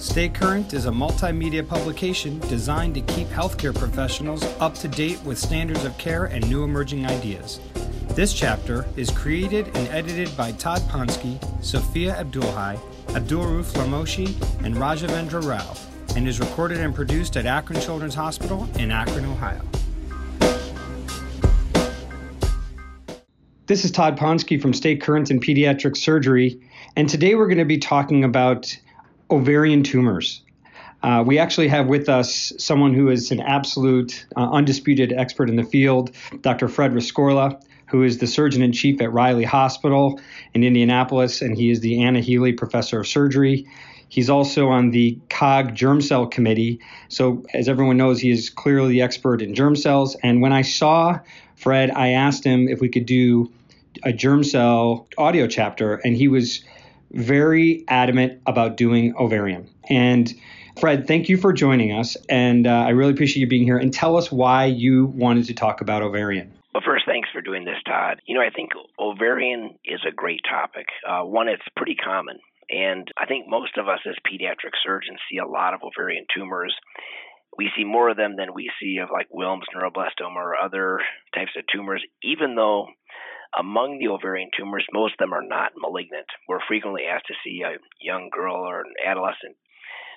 Stay Current is a multimedia publication designed to keep healthcare professionals up to date with standards of care and new emerging ideas. This chapter is created and edited by Todd Ponsky, Sophia Abdulhai, Abdulruf Lamoshi, and Rajavendra Rao, and is recorded and produced at Akron Children's Hospital in Akron, Ohio. This is Todd Ponsky from Stay Current in Pediatric Surgery, and today we're going to be talking about ovarian tumors. Uh, we actually have with us someone who is an absolute, uh, undisputed expert in the field, Dr. Fred Rescorla, who is the surgeon in chief at Riley Hospital in Indianapolis, and he is the Anna Healey Professor of Surgery. He's also on the COG Germ Cell Committee. So, as everyone knows, he is clearly the expert in germ cells. And when I saw Fred, I asked him if we could do a germ cell audio chapter, and he was very adamant about doing ovarian. And Fred, thank you for joining us. And uh, I really appreciate you being here. And tell us why you wanted to talk about ovarian. Well, first, thanks for doing this, Todd. You know, I think ovarian is a great topic. Uh, one, it's pretty common. And I think most of us as pediatric surgeons see a lot of ovarian tumors. We see more of them than we see of like Wilms neuroblastoma or other types of tumors, even though among the ovarian tumors, most of them are not malignant. We're frequently asked to see a young girl or an adolescent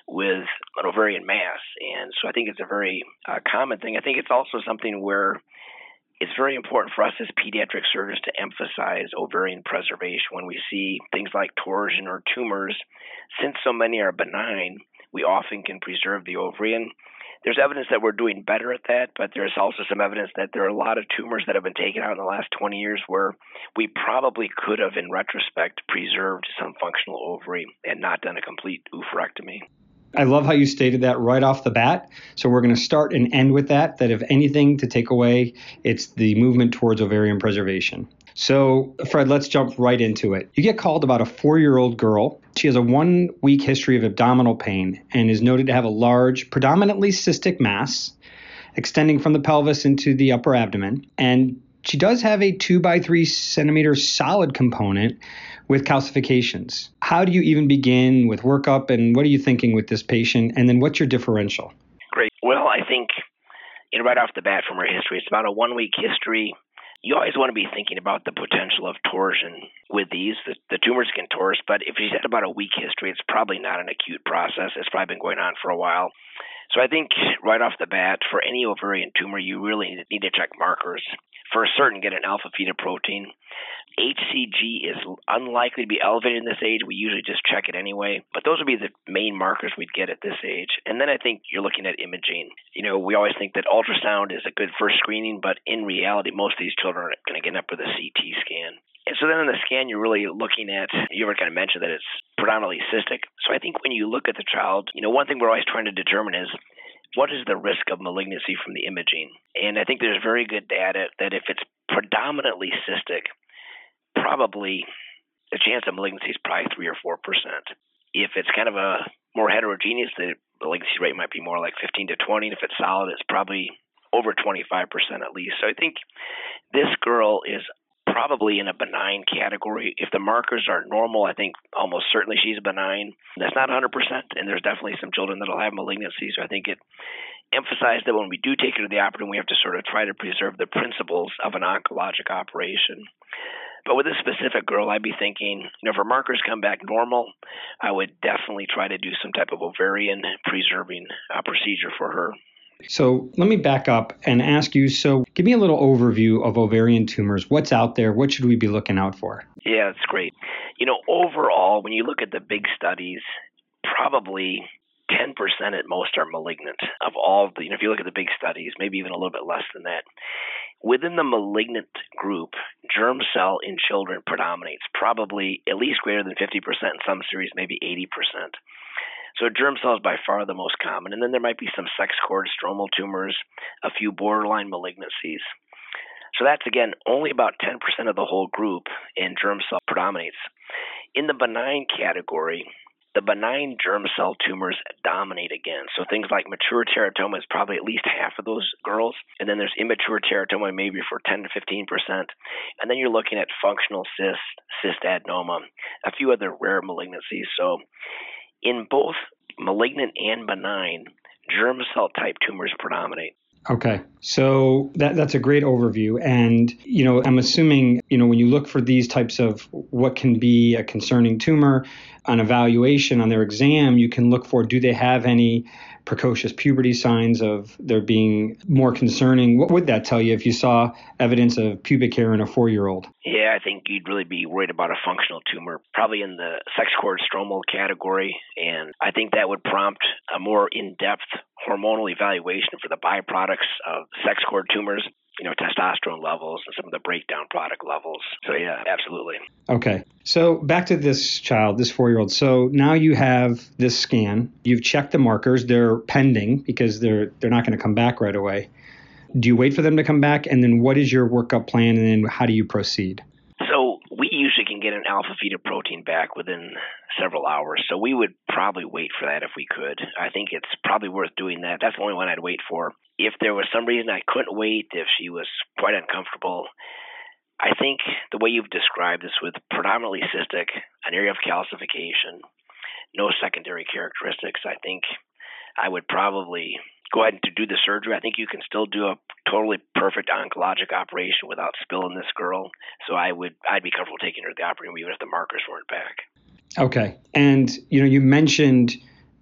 with an ovarian mass. And so I think it's a very uh, common thing. I think it's also something where it's very important for us as pediatric surgeons to emphasize ovarian preservation when we see things like torsion or tumors. Since so many are benign, we often can preserve the ovarian there's evidence that we're doing better at that, but there's also some evidence that there are a lot of tumors that have been taken out in the last 20 years where we probably could have, in retrospect, preserved some functional ovary and not done a complete oophorectomy. I love how you stated that right off the bat. So we're going to start and end with that. That if anything to take away, it's the movement towards ovarian preservation. So, Fred, let's jump right into it. You get called about a four year old girl. She has a one week history of abdominal pain and is noted to have a large, predominantly cystic mass extending from the pelvis into the upper abdomen. And she does have a two by three centimeter solid component with calcifications. How do you even begin with workup and what are you thinking with this patient? And then what's your differential? Great. Well, I think you know, right off the bat from her history, it's about a one week history you always want to be thinking about the potential of torsion with these. The, the tumors can torse, but if she's had about a week history, it's probably not an acute process. It's probably been going on for a while. So I think right off the bat, for any ovarian tumor, you really need to check markers. For certain, get an alpha fetoprotein. HCG is unlikely to be elevated in this age. We usually just check it anyway. But those would be the main markers we'd get at this age. And then I think you're looking at imaging. You know, we always think that ultrasound is a good first screening, but in reality, most of these children are going to get up with a CT scan. And so then in the scan, you're really looking at, you ever kind of mentioned that it's predominantly cystic. So I think when you look at the child, you know, one thing we're always trying to determine is what is the risk of malignancy from the imaging? And I think there's very good data that if it's predominantly cystic, probably the chance of malignancy is probably three or four percent. If it's kind of a more heterogeneous, the malignancy rate might be more like 15 to 20. And if it's solid, it's probably over 25% at least. So I think this girl is probably in a benign category. If the markers are normal, I think almost certainly she's benign. That's not 100%, and there's definitely some children that'll have malignancies. So I think it emphasized that when we do take her to the operating, we have to sort of try to preserve the principles of an oncologic operation. But with this specific girl, I'd be thinking, you know, if her markers come back normal, I would definitely try to do some type of ovarian preserving uh, procedure for her. So let me back up and ask you so, give me a little overview of ovarian tumors. What's out there? What should we be looking out for? Yeah, it's great. You know, overall, when you look at the big studies, probably 10% at most are malignant of all the, you know, if you look at the big studies, maybe even a little bit less than that. Within the malignant group, germ cell in children predominates, probably at least greater than 50%, in some series, maybe 80%. So germ cell is by far the most common, and then there might be some sex cord stromal tumors, a few borderline malignancies. So that's again only about 10% of the whole group, and germ cell predominates. In the benign category, the benign germ cell tumors dominate again. So things like mature teratoma is probably at least half of those girls, and then there's immature teratoma maybe for 10 to 15 percent, and then you're looking at functional cyst, cyst adenoma, a few other rare malignancies. So in both malignant and benign, germ cell type tumors predominate. Okay. So that that's a great overview and you know I'm assuming you know when you look for these types of what can be a concerning tumor on evaluation on their exam you can look for do they have any precocious puberty signs of there being more concerning. What would that tell you if you saw evidence of pubic hair in a four year old? Yeah, I think you'd really be worried about a functional tumor, probably in the sex cord stromal category. And I think that would prompt a more in depth hormonal evaluation for the byproducts of sex cord tumors you know, testosterone levels and some of the breakdown product levels. So yeah, absolutely. Okay. So back to this child, this four year old. So now you have this scan. You've checked the markers. They're pending because they're they're not going to come back right away. Do you wait for them to come back? And then what is your workup plan? And then how do you proceed? So we usually can get an alpha fetoprotein back within several hours. So we would probably wait for that if we could. I think it's probably worth doing that. That's the only one I'd wait for if there was some reason I couldn't wait, if she was quite uncomfortable, I think the way you've described this with predominantly cystic, an area of calcification, no secondary characteristics, I think I would probably go ahead and do the surgery. I think you can still do a totally perfect oncologic operation without spilling this girl. So I would I'd be comfortable taking her to the operating room even if the markers weren't back. Okay. And you know, you mentioned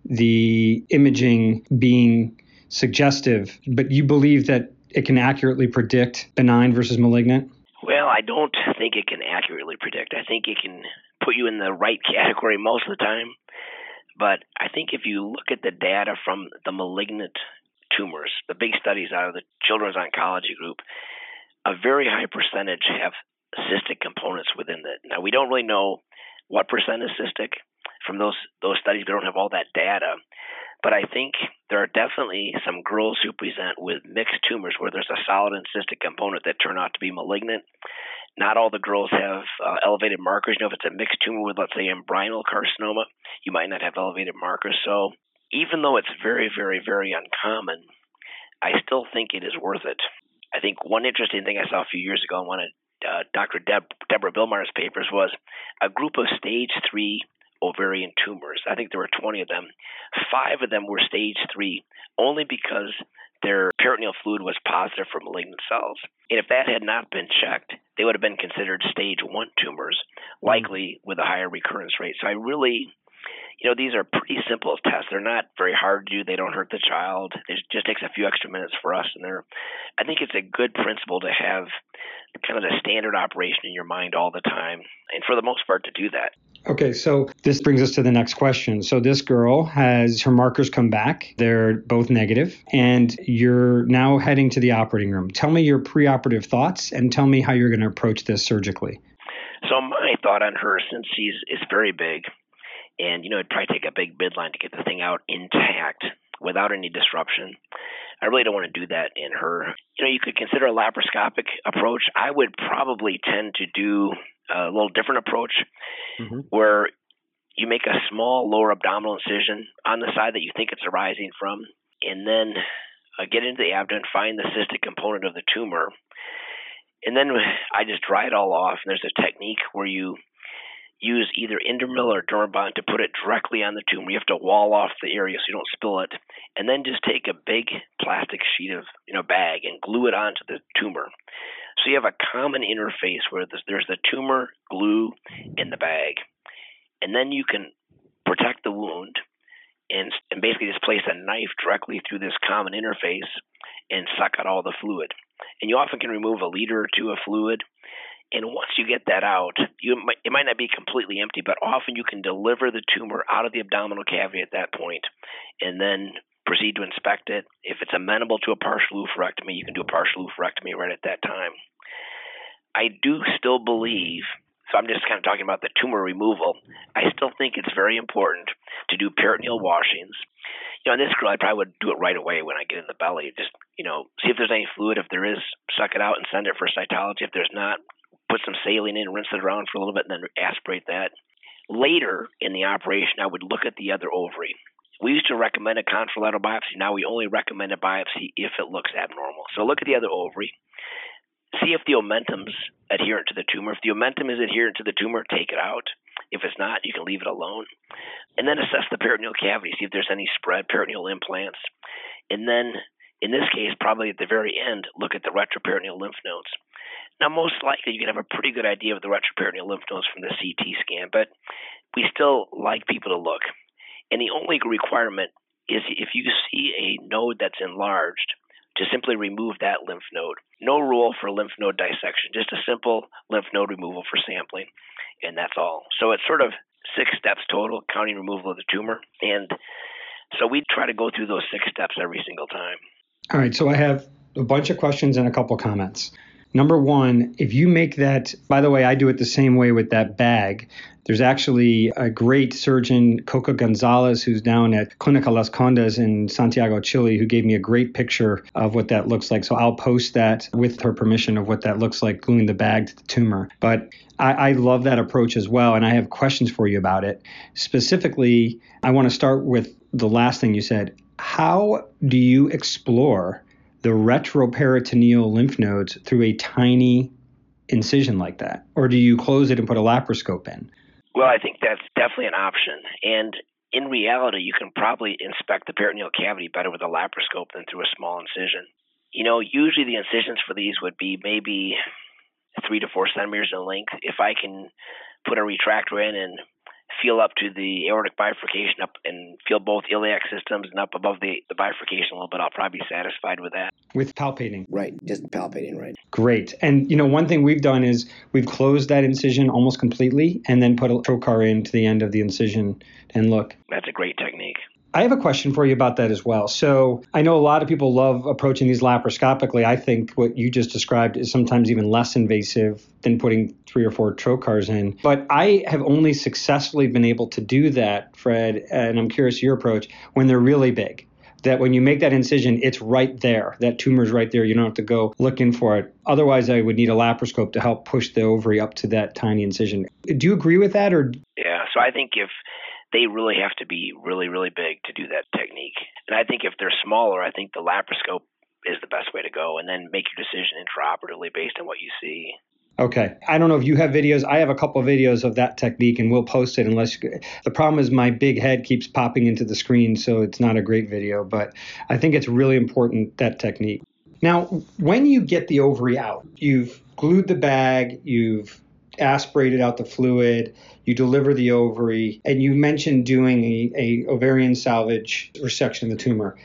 the imaging being suggestive, but you believe that it can accurately predict benign versus malignant? Well, I don't think it can accurately predict. I think it can put you in the right category most of the time. But I think if you look at the data from the malignant tumors, the big studies out of the Children's Oncology Group, a very high percentage have cystic components within it. Now, we don't really know what percent is cystic from those those studies. We don't have all that data. But I think there are definitely some girls who present with mixed tumors where there's a solid and cystic component that turn out to be malignant. Not all the girls have uh, elevated markers. You know, if it's a mixed tumor with, let's say, embryonal carcinoma, you might not have elevated markers. So even though it's very, very, very uncommon, I still think it is worth it. I think one interesting thing I saw a few years ago in one of uh, Dr. Deb- Deborah Billmire's papers was a group of stage three ovarian tumors. I think there were 20 of them. Five of them were stage three, only because their peritoneal fluid was positive for malignant cells. And if that had not been checked, they would have been considered stage one tumors, likely with a higher recurrence rate. So I really, you know, these are pretty simple tests. They're not very hard to do. They don't hurt the child. It just takes a few extra minutes for us. And they're, I think it's a good principle to have kind of the standard operation in your mind all the time. And for the most part, to do that. Okay, so this brings us to the next question. So this girl has her markers come back. They're both negative, and you're now heading to the operating room. Tell me your preoperative thoughts and tell me how you're going to approach this surgically. So my thought on her, since she's is very big, and you know it'd probably take a big midline to get the thing out intact without any disruption. I really don't want to do that in her. You know, you could consider a laparoscopic approach. I would probably tend to do a little different approach mm-hmm. where you make a small lower abdominal incision on the side that you think it's arising from, and then uh, get into the abdomen, find the cystic component of the tumor, and then I just dry it all off. And there's a technique where you use either Indermil or Dermabond to put it directly on the tumor. You have to wall off the area so you don't spill it, and then just take a big plastic sheet of you know bag and glue it onto the tumor. So you have a common interface where there's, the tumor, glue, in the bag. And then you can protect the wound and, and basically just place a knife directly through this common interface and suck out all the fluid. And you often can remove a liter or two of fluid. And once you get that out, you might, it might not be completely empty, but often you can deliver the tumor out of the abdominal cavity at that point, and then proceed to inspect it. If it's amenable to a partial oophorectomy, you can do a partial oophorectomy right at that time. I do still believe, so I'm just kind of talking about the tumor removal. I still think it's very important to do peritoneal washings. You know, in this girl, I probably would do it right away when I get in the belly. Just, you know, see if there's any fluid. If there is, suck it out and send it for cytology. If there's not, put some saline in, rinse it around for a little bit, and then aspirate that. Later in the operation, I would look at the other ovary. We used to recommend a contralateral biopsy. Now we only recommend a biopsy if it looks abnormal. So look at the other ovary. See if the omentum's adherent to the tumor. If the omentum is adherent to the tumor, take it out. If it's not, you can leave it alone. And then assess the peritoneal cavity, see if there's any spread, peritoneal implants. And then, in this case, probably at the very end, look at the retroperitoneal lymph nodes. Now, most likely, you can have a pretty good idea of the retroperitoneal lymph nodes from the CT scan, but we still like people to look. And the only requirement is if you see a node that's enlarged, to simply remove that lymph node. No rule for lymph node dissection, just a simple lymph node removal for sampling, and that's all. So it's sort of six steps total, counting removal of the tumor. And so we try to go through those six steps every single time. All right, so I have a bunch of questions and a couple comments. Number one, if you make that, by the way, I do it the same way with that bag. There's actually a great surgeon, Coca Gonzalez, who's down at Clinica Las Condes in Santiago, Chile, who gave me a great picture of what that looks like. So I'll post that with her permission of what that looks like, gluing the bag to the tumor. But I, I love that approach as well, and I have questions for you about it. Specifically, I want to start with the last thing you said. How do you explore the retroperitoneal lymph nodes through a tiny incision like that? Or do you close it and put a laparoscope in? Well, I think that's definitely an option. And in reality, you can probably inspect the peritoneal cavity better with a laparoscope than through a small incision. You know, usually the incisions for these would be maybe three to four centimeters in length. If I can put a retractor in and feel up to the aortic bifurcation up and feel both iliac systems and up above the, the bifurcation a little bit, I'll probably be satisfied with that. With palpating. Right, just palpating, right. Great. And, you know, one thing we've done is we've closed that incision almost completely and then put a trocar into the end of the incision and look. That's a great technique. I have a question for you about that as well. So I know a lot of people love approaching these laparoscopically. I think what you just described is sometimes even less invasive than putting three or four trocars in. But I have only successfully been able to do that, Fred, and I'm curious your approach, when they're really big. That when you make that incision, it's right there. That tumor's right there. You don't have to go looking for it. Otherwise, I would need a laparoscope to help push the ovary up to that tiny incision. Do you agree with that, or? Yeah. So I think if they really have to be really, really big to do that technique. And I think if they're smaller, I think the laparoscope is the best way to go, and then make your decision intraoperatively based on what you see. Okay. I don't know if you have videos. I have a couple of videos of that technique and we'll post it unless you, the problem is my big head keeps popping into the screen so it's not a great video, but I think it's really important that technique. Now, when you get the ovary out, you've glued the bag, you've aspirated out the fluid, you deliver the ovary, and you mentioned doing a, a ovarian salvage resection of the tumor.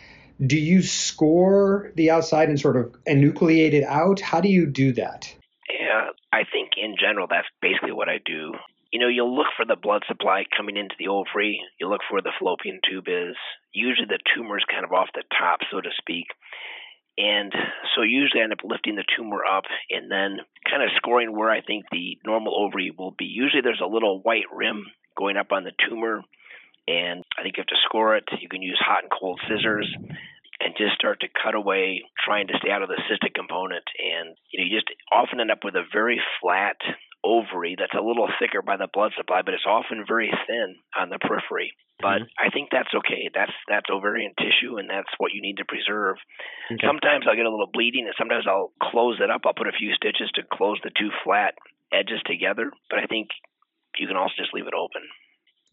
Do you score the outside and sort of enucleate it out? How do you do that? Yeah, I think in general that's basically what I do. You know, you'll look for the blood supply coming into the ovary. You look for where the fallopian tube is. Usually the tumor is kind of off the top, so to speak. And so usually I end up lifting the tumor up and then kind of scoring where I think the normal ovary will be. Usually there's a little white rim going up on the tumor. And I think you have to score it. You can use hot and cold scissors and just start to cut away, trying to stay out of the cystic component. And you know, you just often end up with a very flat ovary that's a little thicker by the blood supply, but it's often very thin on the periphery. But mm-hmm. I think that's okay. That's that's ovarian tissue, and that's what you need to preserve. Okay. Sometimes I'll get a little bleeding, and sometimes I'll close it up. I'll put a few stitches to close the two flat edges together. But I think you can also just leave it open.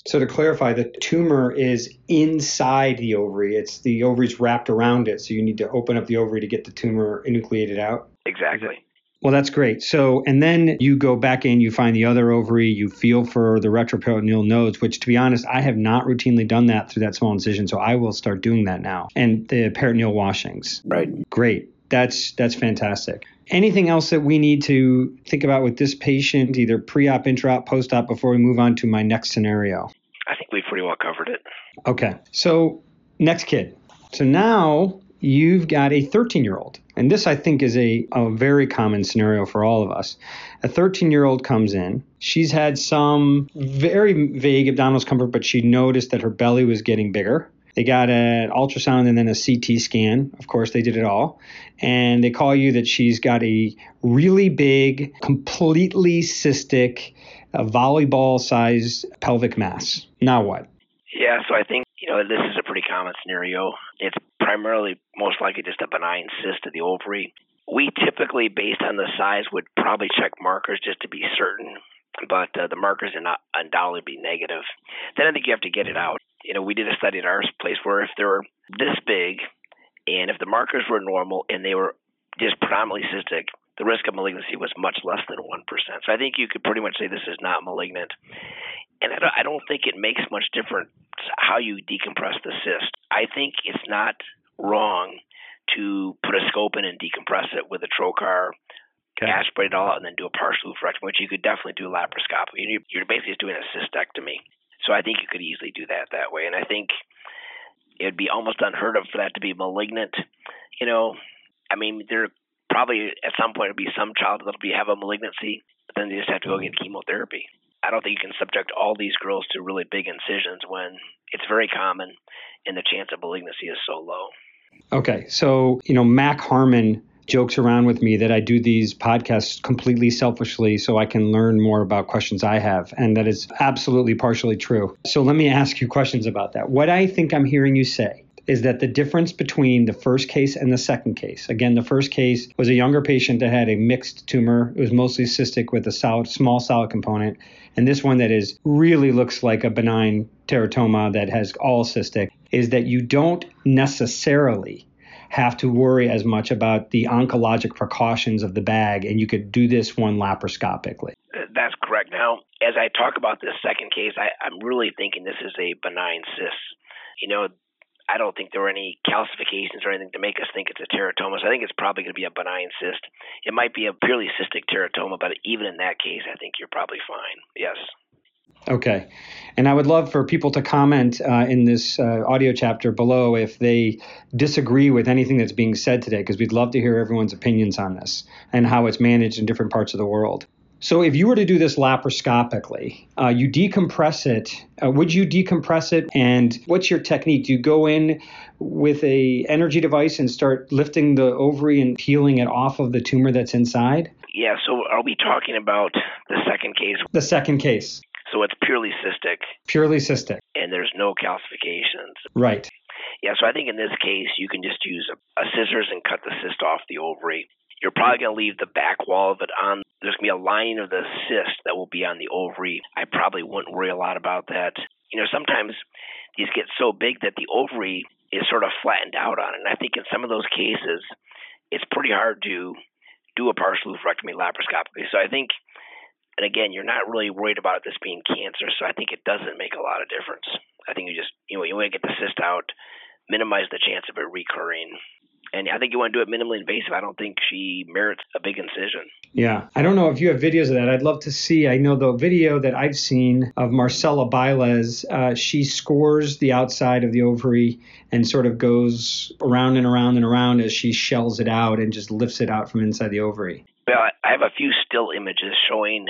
So to clarify, the tumor is inside the ovary. It's the ovary's wrapped around it, so you need to open up the ovary to get the tumor enucleated out. Exactly. Well, that's great. So, and then you go back in, you find the other ovary, you feel for the retroperitoneal nodes, which to be honest, I have not routinely done that through that small incision. So I will start doing that now. And the peritoneal washings. Right. Great. That's that's fantastic. Anything else that we need to think about with this patient, either pre-op, intra-op, post-op, before we move on to my next scenario? I think we've pretty well covered it. Okay. So next kid. So now you've got a 13 year old. And this, I think, is a, a very common scenario for all of us. A 13 year old comes in. She's had some very vague abdominal discomfort, but she noticed that her belly was getting bigger. They got an ultrasound and then a CT scan. Of course, they did it all. And they call you that she's got a really big, completely cystic, volleyball sized pelvic mass. Now what? Yeah, so I think, you know, this is a pretty common scenario. It's primarily most likely just a benign cyst of the ovary. We typically, based on the size, would probably check markers just to be certain. but uh, the markers are not undoubtedly be negative. Then I think you have to get it out. You know, we did a study at our place where if they were this big, and if the markers were normal and they were just predominantly cystic, the risk of malignancy was much less than 1%. So I think you could pretty much say this is not malignant. And I don't, I don't think it makes much difference how you decompress the cyst. I think it's not wrong to put a scope in and decompress it with a trocar, okay. aspirate it all out, and then do a partial oophorectomy, which you could definitely do laparoscopically. You're basically just doing a cystectomy. So I think you could easily do that that way. And I think it would be almost unheard of for that to be malignant. You know, I mean, there probably at some point would be some child that'll be have a malignancy, but then they just have to go get chemotherapy. I don't think you can subject all these girls to really big incisions when it's very common and the chance of malignancy is so low. Okay, so you know Mac Harmon jokes around with me that I do these podcasts completely selfishly so I can learn more about questions I have. And that is absolutely partially true. So let me ask you questions about that. What I think I'm hearing you say is that the difference between the first case and the second case, again, the first case was a younger patient that had a mixed tumor. It was mostly cystic with a solid, small solid component. And this one that is really looks like a benign teratoma that has all cystic is that you don't necessarily have to worry as much about the oncologic precautions of the bag, and you could do this one laparoscopically. That's correct. Now, as I talk about this second case, I, I'm really thinking this is a benign cyst. You know, I don't think there were any calcifications or anything to make us think it's a teratoma. So I think it's probably going to be a benign cyst. It might be a purely cystic teratoma, but even in that case, I think you're probably fine. Yes. Okay. And I would love for people to comment uh, in this uh, audio chapter below if they disagree with anything that's being said today, because we'd love to hear everyone's opinions on this and how it's managed in different parts of the world. So, if you were to do this laparoscopically, uh, you decompress it. Uh, would you decompress it? And what's your technique? Do you go in with a energy device and start lifting the ovary and peeling it off of the tumor that's inside? Yeah. So, are we talking about the second case? The second case. So it's purely cystic. Purely cystic. And there's no calcifications. Right. Yeah, so I think in this case, you can just use a, a scissors and cut the cyst off the ovary. You're probably going to leave the back wall of it on. There's going to be a lining of the cyst that will be on the ovary. I probably wouldn't worry a lot about that. You know, sometimes these get so big that the ovary is sort of flattened out on it. And I think in some of those cases, it's pretty hard to do a partial oophorectomy laparoscopically. So I think and again, you're not really worried about this being cancer, so I think it doesn't make a lot of difference. I think you just you know you want to get the cyst out, minimize the chance of it recurring. And I think you want to do it minimally invasive. I don't think she merits a big incision. Yeah. I don't know if you have videos of that. I'd love to see. I know the video that I've seen of Marcela Bailez, uh, she scores the outside of the ovary and sort of goes around and around and around as she shells it out and just lifts it out from inside the ovary. Well, I have a few still images showing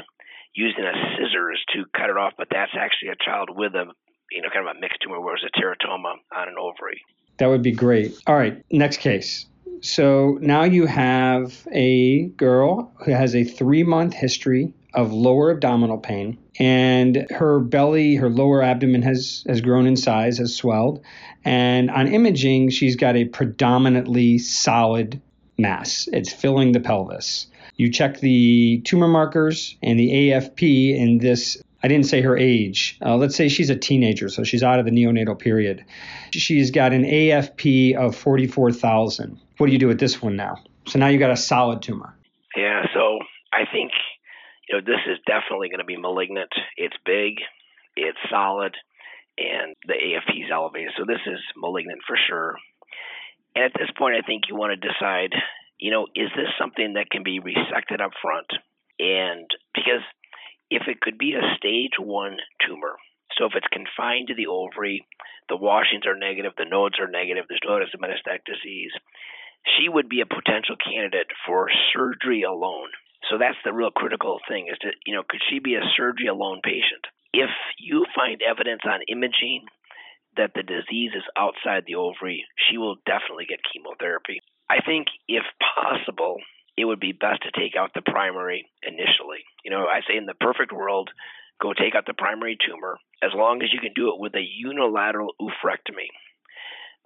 using a scissors to cut it off, but that's actually a child with a you know kind of a mixed tumor where it's a teratoma on an ovary. That would be great. All right, next case. So now you have a girl who has a three month history of lower abdominal pain, and her belly, her lower abdomen has has grown in size, has swelled, and on imaging she's got a predominantly solid mass. It's filling the pelvis. You check the tumor markers and the AFP in this. I didn't say her age. Uh, let's say she's a teenager, so she's out of the neonatal period. She's got an AFP of 44,000. What do you do with this one now? So now you got a solid tumor. Yeah, so I think you know this is definitely going to be malignant. It's big, it's solid, and the AFP is elevated. So this is malignant for sure. And at this point, I think you want to decide you know, is this something that can be resected up front? And because if it could be a stage one tumor, so if it's confined to the ovary, the washings are negative, the nodes are negative, there's no evidence of metastatic disease, she would be a potential candidate for surgery alone. So that's the real critical thing is to, you know, could she be a surgery alone patient? If you find evidence on imaging that the disease is outside the ovary, she will definitely get chemotherapy. I think if possible, it would be best to take out the primary initially. You know, I say in the perfect world, go take out the primary tumor as long as you can do it with a unilateral oophorectomy.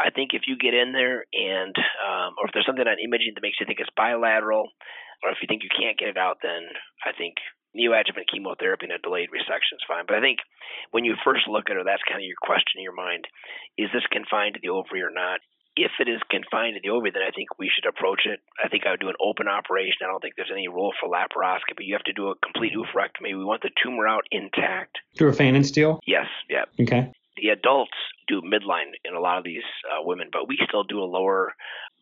I think if you get in there and, um, or if there's something on imaging that makes you think it's bilateral, or if you think you can't get it out, then I think neoadjuvant chemotherapy and a delayed resection is fine. But I think when you first look at it, that's kind of your question in your mind: Is this confined to the ovary or not? If it is confined to the ovary, then I think we should approach it. I think I would do an open operation. I don't think there's any role for laparoscopy. You have to do a complete oophorectomy. We want the tumor out intact. Through a Pfannenstiel? Yes, yeah. Okay. The adults do midline in a lot of these uh, women, but we still do a lower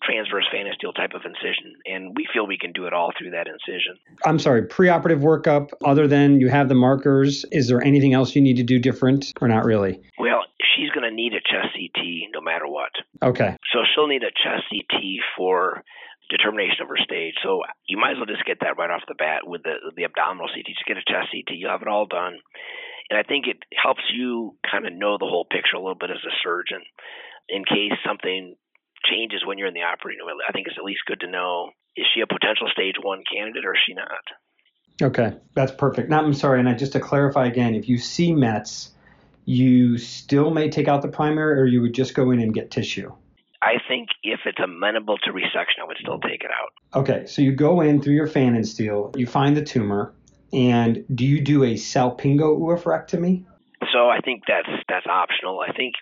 transverse Pfannenstiel type of incision, and we feel we can do it all through that incision. I'm sorry, preoperative workup, other than you have the markers, is there anything else you need to do different or not really? Well, she's going to need a chest CT no matter what. Okay. So she'll need a chest CT for determination of her stage. So you might as well just get that right off the bat with the the abdominal CT. Just get a chest CT. You'll have it all done. And I think it helps you kind of know the whole picture a little bit as a surgeon in case something changes when you're in the operating room. I think it's at least good to know is she a potential stage one candidate or is she not? Okay, that's perfect. Now, I'm sorry, and I, just to clarify again, if you see Mets, you still may take out the primary, or you would just go in and get tissue. I think if it's amenable to resection, I would still take it out. Okay, so you go in through your Pfannenstiel, you find the tumor, and do you do a salpingo oophorectomy? So I think that's that's optional. I think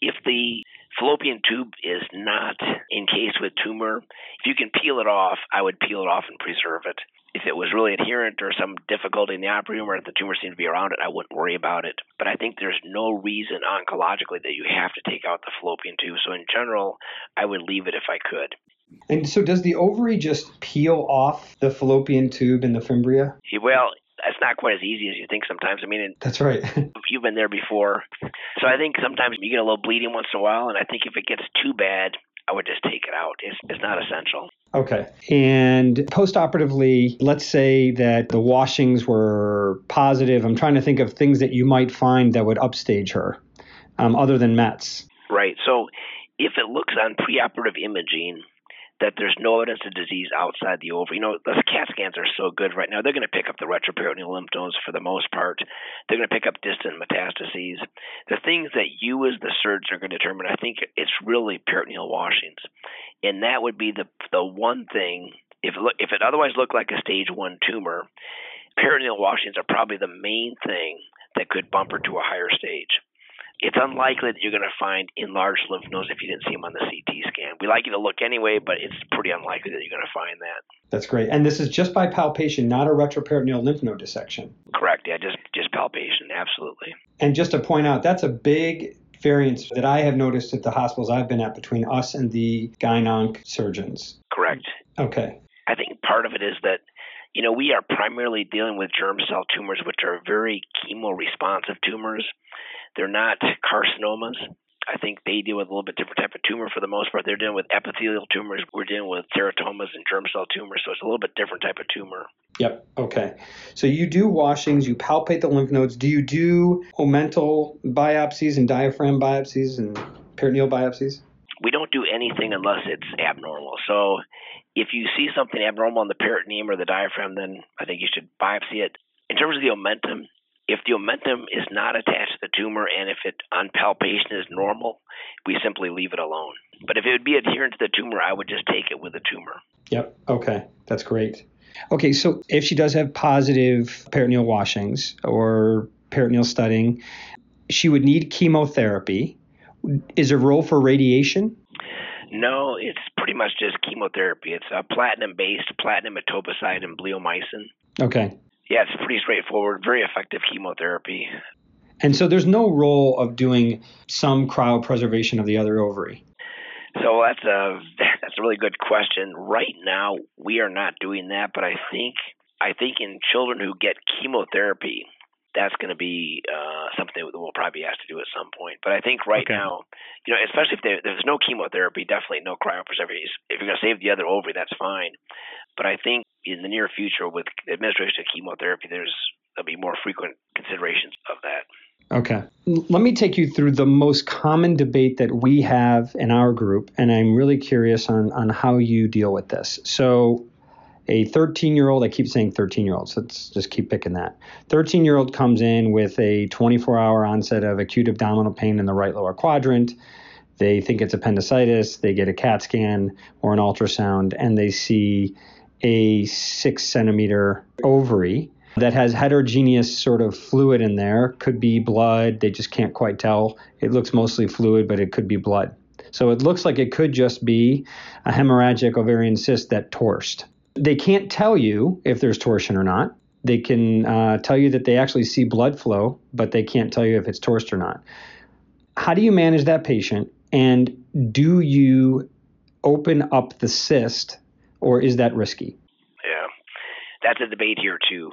if the fallopian tube is not encased with tumor, if you can peel it off, I would peel it off and preserve it. If it was really adherent or some difficulty in the operating room or if the tumor seemed to be around it, I wouldn't worry about it. But I think there's no reason oncologically that you have to take out the fallopian tube. So in general, I would leave it if I could. And so does the ovary just peel off the fallopian tube and the fimbria? Well, that's not quite as easy as you think sometimes. I mean, that's right. you've been there before. So I think sometimes you get a little bleeding once in a while, and I think if it gets too bad, I would just take it out. It's, it's not essential. Okay. And postoperatively, let's say that the washings were positive. I'm trying to think of things that you might find that would upstage her, um, other than Mets. Right. So if it looks on preoperative imaging that there's no evidence of disease outside the ovary. You know, the CAT scans are so good right now. They're going to pick up the retroperitoneal lymph nodes for the most part. They're going to pick up distant metastases. The things that you as the surgeon are going to determine, I think it's really peritoneal washings, and that would be the the one thing. If it, look, if it otherwise looked like a stage one tumor, peritoneal washings are probably the main thing that could bump her to a higher stage it's unlikely that you're going to find enlarged lymph nodes if you didn't see them on the CT scan. We like you to look anyway, but it's pretty unlikely that you're going to find that. That's great. And this is just by palpation, not a retroperitoneal lymph node dissection. Correct. Yeah, just just palpation. Absolutely. And just to point out, that's a big variance that I have noticed at the hospitals I've been at between us and the gyn surgeons. Correct. Okay. I think part of it is that you know, we are primarily dealing with germ cell tumors, which are very chemo responsive tumors. They're not carcinomas. I think they deal with a little bit different type of tumor for the most part. They're dealing with epithelial tumors. We're dealing with teratomas and germ cell tumors, so it's a little bit different type of tumor. Yep. Okay. So you do washings, you palpate the lymph nodes. Do you do omental biopsies and diaphragm biopsies and peritoneal biopsies? We don't do anything unless it's abnormal. So if you see something abnormal in the peritoneum or the diaphragm, then I think you should biopsy it. In terms of the omentum, if the omentum is not attached to the tumor and if it on palpation is normal, we simply leave it alone. But if it would be adherent to the tumor, I would just take it with the tumor. Yep. Okay. That's great. Okay, so if she does have positive peritoneal washings or peritoneal studding, she would need chemotherapy. Is there a role for radiation? No, it's pretty much just chemotherapy. It's a platinum based, platinum etoposide and bleomycin. Okay. Yeah, it's pretty straightforward, very effective chemotherapy. And so there's no role of doing some cryopreservation of the other ovary. So that's a that's a really good question. Right now, we are not doing that, but I think I think in children who get chemotherapy, that's going to be uh, something that we'll probably have to do at some point. But I think right okay. now, you know, especially if there, there's no chemotherapy, definitely no cryopreservation. If you're going to save the other ovary, that's fine. But I think in the near future with administration of chemotherapy, there's there'll be more frequent considerations of that. Okay. Let me take you through the most common debate that we have in our group, and I'm really curious on, on how you deal with this. So, a 13 year old, I keep saying 13 year olds, let's just keep picking that. 13 year old comes in with a 24 hour onset of acute abdominal pain in the right lower quadrant. They think it's appendicitis, they get a CAT scan or an ultrasound, and they see a six centimeter ovary. that has heterogeneous sort of fluid in there. Could be blood, they just can't quite tell. It looks mostly fluid, but it could be blood. So it looks like it could just be a hemorrhagic ovarian cyst that torsed. They can't tell you if there's torsion or not. They can uh, tell you that they actually see blood flow, but they can't tell you if it's torsed or not. How do you manage that patient? And do you open up the cyst, or is that risky? Yeah, that's a debate here too.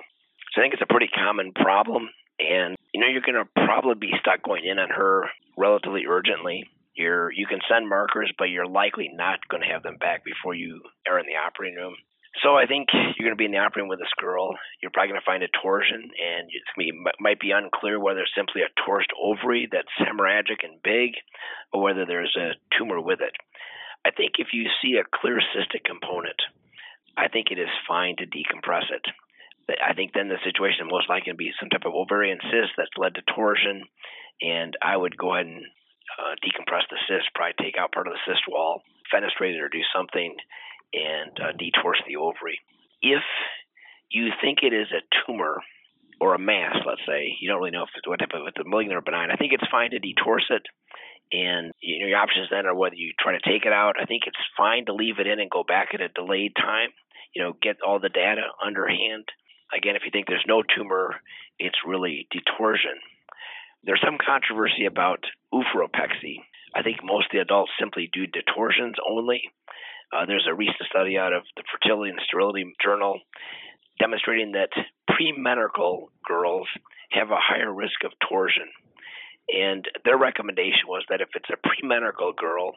So I think it's a pretty common problem, and you know you're going to probably be stuck going in on her relatively urgently. You're you can send markers, but you're likely not going to have them back before you are in the operating room. So I think you're going to be in the operating room with this girl. You're probably going to find a torsion, and it's might be unclear whether it's simply a torsed ovary that's hemorrhagic and big, or whether there's a tumor with it. I think if you see a clear cystic component, I think it is fine to decompress it. I think then the situation most likely to be some type of ovarian cyst that's led to torsion, and I would go ahead and uh, decompress the cyst, probably take out part of the cyst wall, fenestrate it, or do something and uh, detorse the ovary. If you think it is a tumor or a mass, let's say, you don't really know if it's what type of it's malignant or benign. I think it's fine to detorse it, and you know your options then are whether you try to take it out. I think it's fine to leave it in and go back at a delayed time. You know, get all the data underhand. Again, if you think there's no tumor, it's really detorsion. There's some controversy about oophoropexy. I think most of the adults simply do detorsions only. Uh, there's a recent study out of the Fertility and Sterility Journal demonstrating that premenstrual girls have a higher risk of torsion. And their recommendation was that if it's a premenstrual girl,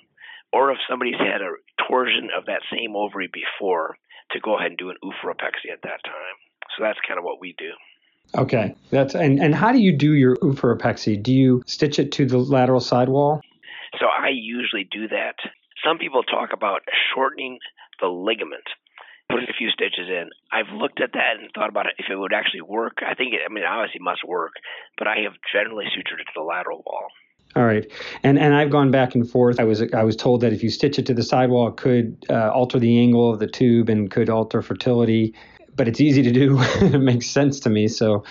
or if somebody's had a torsion of that same ovary before, to go ahead and do an oophoropexy at that time. So that's kind of what we do. Okay, that's and and how do you do your oophoropexy? Do you stitch it to the lateral sidewall? So I usually do that some people talk about shortening the ligament, putting a few stitches in. I've looked at that and thought about it if it would actually work. I think it, I mean, it obviously must work, but I have generally sutured it to the lateral wall. All right, and and I've gone back and forth. I was I was told that if you stitch it to the sidewall, it could uh, alter the angle of the tube and could alter fertility. But it's easy to do. it makes sense to me. So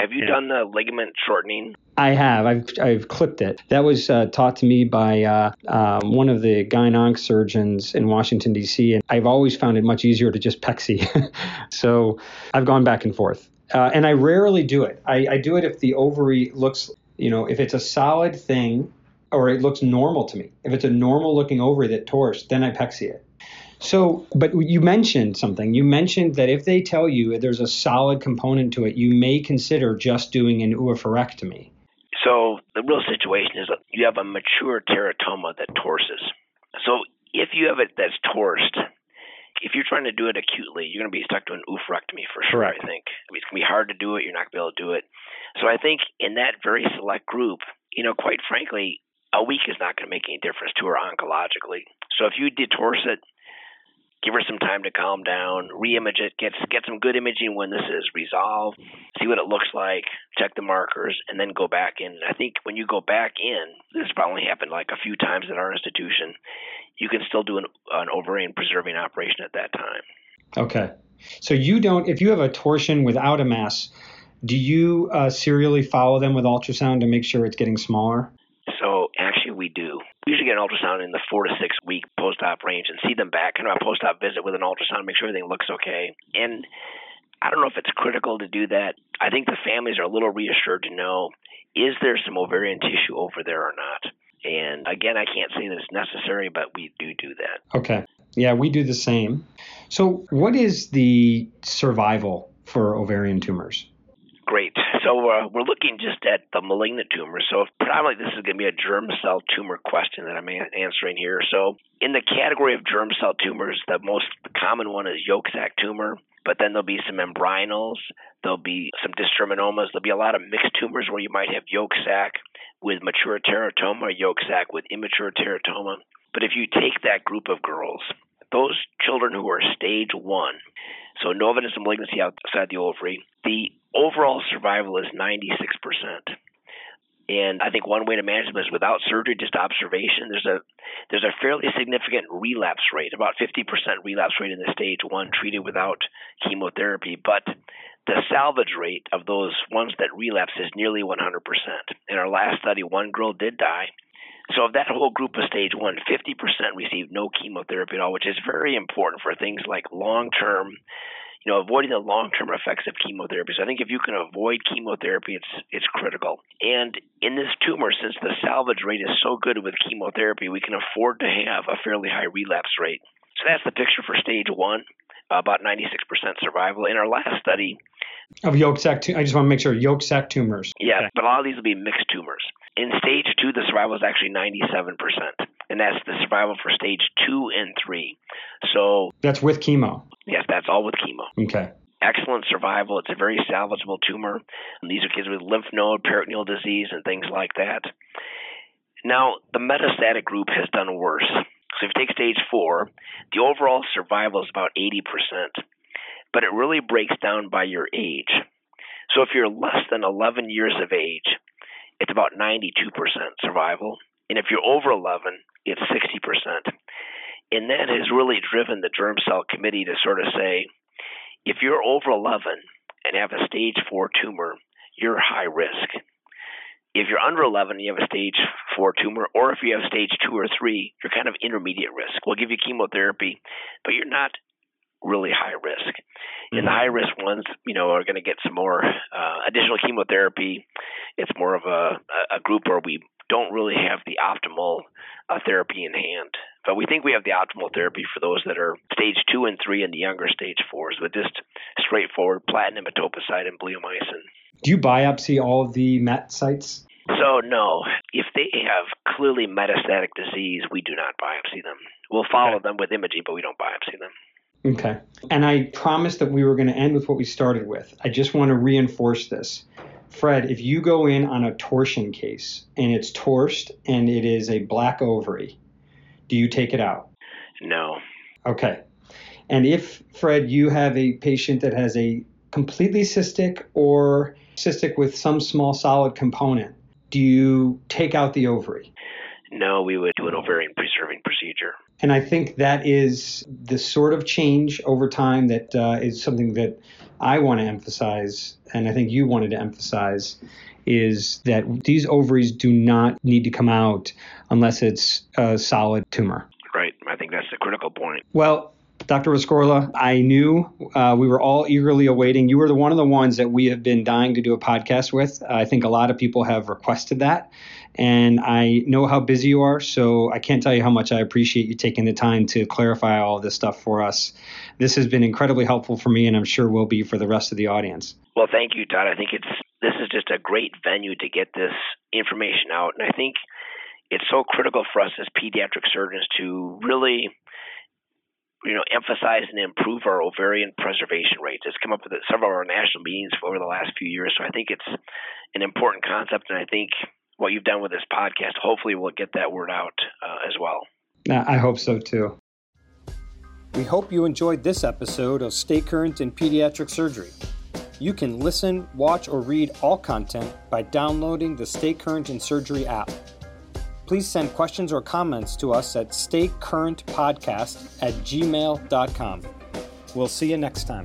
have you yeah. done the ligament shortening? I have. I've I've clipped it. That was uh, taught to me by uh, um, one of the gynonc surgeons in Washington D.C. and I've always found it much easier to just pexy. so I've gone back and forth, uh, and I rarely do it. I, I do it if the ovary looks, you know, if it's a solid thing or it looks normal to me. If it's a normal looking ovary that torsed, then I pexy it. So, but you mentioned something. You mentioned that if they tell you there's a solid component to it, you may consider just doing an oophorectomy. So, the real situation is you have a mature teratoma that torses. So, if you have it that's torsed, if you're trying to do it acutely, you're going to be stuck to an oophorectomy for sure. Correct. I think it's going to be hard to do it. You're not going to be able to do it. So, I think in that very select group, you know, quite frankly, a week is not going to make any difference to her oncologically. So, if you detorse it give her some time to calm down, re-image it, get get some good imaging when this is resolved, see what it looks like, check the markers, and then go back in. I think when you go back in, this probably happened like a few times at our institution. You can still do an, an ovarian preserving operation at that time. Okay, so you don't if you have a torsion without a mass. Do you uh, serially follow them with ultrasound to make sure it's getting smaller? So actually, we do. Usually get an ultrasound in the four to six week post op range and see them back, kind of a post op visit with an ultrasound, make sure everything looks okay. And I don't know if it's critical to do that. I think the families are a little reassured to know is there some ovarian tissue over there or not. And again, I can't say that it's necessary, but we do do that. Okay. Yeah, we do the same. So, what is the survival for ovarian tumors? Great. So uh, we're looking just at the malignant tumors. So predominantly this is going to be a germ cell tumor question that I'm answering here. So in the category of germ cell tumors, the most common one is yolk sac tumor. But then there'll be some embryonals, there'll be some dysgerminomas, there'll be a lot of mixed tumors where you might have yolk sac with mature teratoma, yolk sac with immature teratoma. But if you take that group of girls, those children who are stage one, so no evidence of malignancy outside the ovary, the overall survival is 96%. And I think one way to manage them is without surgery, just observation. There's a there's a fairly significant relapse rate, about 50% relapse rate in the stage one treated without chemotherapy. But the salvage rate of those ones that relapse is nearly 100%. In our last study, one girl did die. So, of that whole group of stage one, 50% received no chemotherapy at all, which is very important for things like long term you know, avoiding the long-term effects of chemotherapy. So I think if you can avoid chemotherapy, it's it's critical. And in this tumor, since the salvage rate is so good with chemotherapy, we can afford to have a fairly high relapse rate. So that's the picture for stage one, about 96% survival. In our last study, of yolk sac, I just want to make sure yolk sac tumors. Yeah, okay. but a lot of these will be mixed tumors. In stage two, the survival is actually 97%, and that's the survival for stage two and three. So that's with chemo. Yes, that's all with chemo. Okay. Excellent survival. It's a very salvageable tumor. And these are kids with lymph node, peritoneal disease, and things like that. Now, the metastatic group has done worse. So if you take stage four, the overall survival is about 80%, but it really breaks down by your age. So if you're less than 11 years of age, it's about 92% survival. And if you're over 11, it's 60%. And that has really driven the Germ Cell Committee to sort of say if you're over 11 and have a stage 4 tumor, you're high risk. If you're under 11 and you have a stage 4 tumor, or if you have stage 2 or 3, you're kind of intermediate risk. We'll give you chemotherapy, but you're not really high risk. Mm-hmm. And the high risk ones, you know, are going to get some more uh, additional chemotherapy. It's more of a, a group where we don't really have the optimal uh, therapy in hand. But we think we have the optimal therapy for those that are stage two and three and the younger stage fours with just straightforward platinum, etoposide, and bleomycin. Do you biopsy all of the MET sites? So, no. If they have clearly metastatic disease, we do not biopsy them. We'll follow okay. them with imaging, but we don't biopsy them. Okay. And I promised that we were going to end with what we started with. I just want to reinforce this. Fred, if you go in on a torsion case and it's torsed and it is a black ovary, do you take it out? No. Okay. And if, Fred, you have a patient that has a completely cystic or cystic with some small solid component, do you take out the ovary? No, we would do an ovarian preserving procedure. And I think that is the sort of change over time that uh, is something that I want to emphasize, and I think you wanted to emphasize, is that these ovaries do not need to come out unless it's a solid tumor. Right. I think that's the critical point. Well, Dr. Rescorla, I knew uh, we were all eagerly awaiting. You were the one of the ones that we have been dying to do a podcast with. I think a lot of people have requested that and I know how busy you are, so I can't tell you how much I appreciate you taking the time to clarify all this stuff for us. This has been incredibly helpful for me, and I'm sure will be for the rest of the audience. Well, thank you, Todd. I think it's this is just a great venue to get this information out, and I think it's so critical for us as pediatric surgeons to really you know, emphasize and improve our ovarian preservation rates. It's come up with several of our national meetings over the last few years. So I think it's an important concept, and I think what you've done with this podcast, hopefully we'll get that word out uh, as well. I hope so too. We hope you enjoyed this episode of Stay Current in Pediatric Surgery. You can listen, watch, or read all content by downloading the Stay Current in Surgery app. Please send questions or comments to us at staycurrentpodcast at gmail.com. We'll see you next time.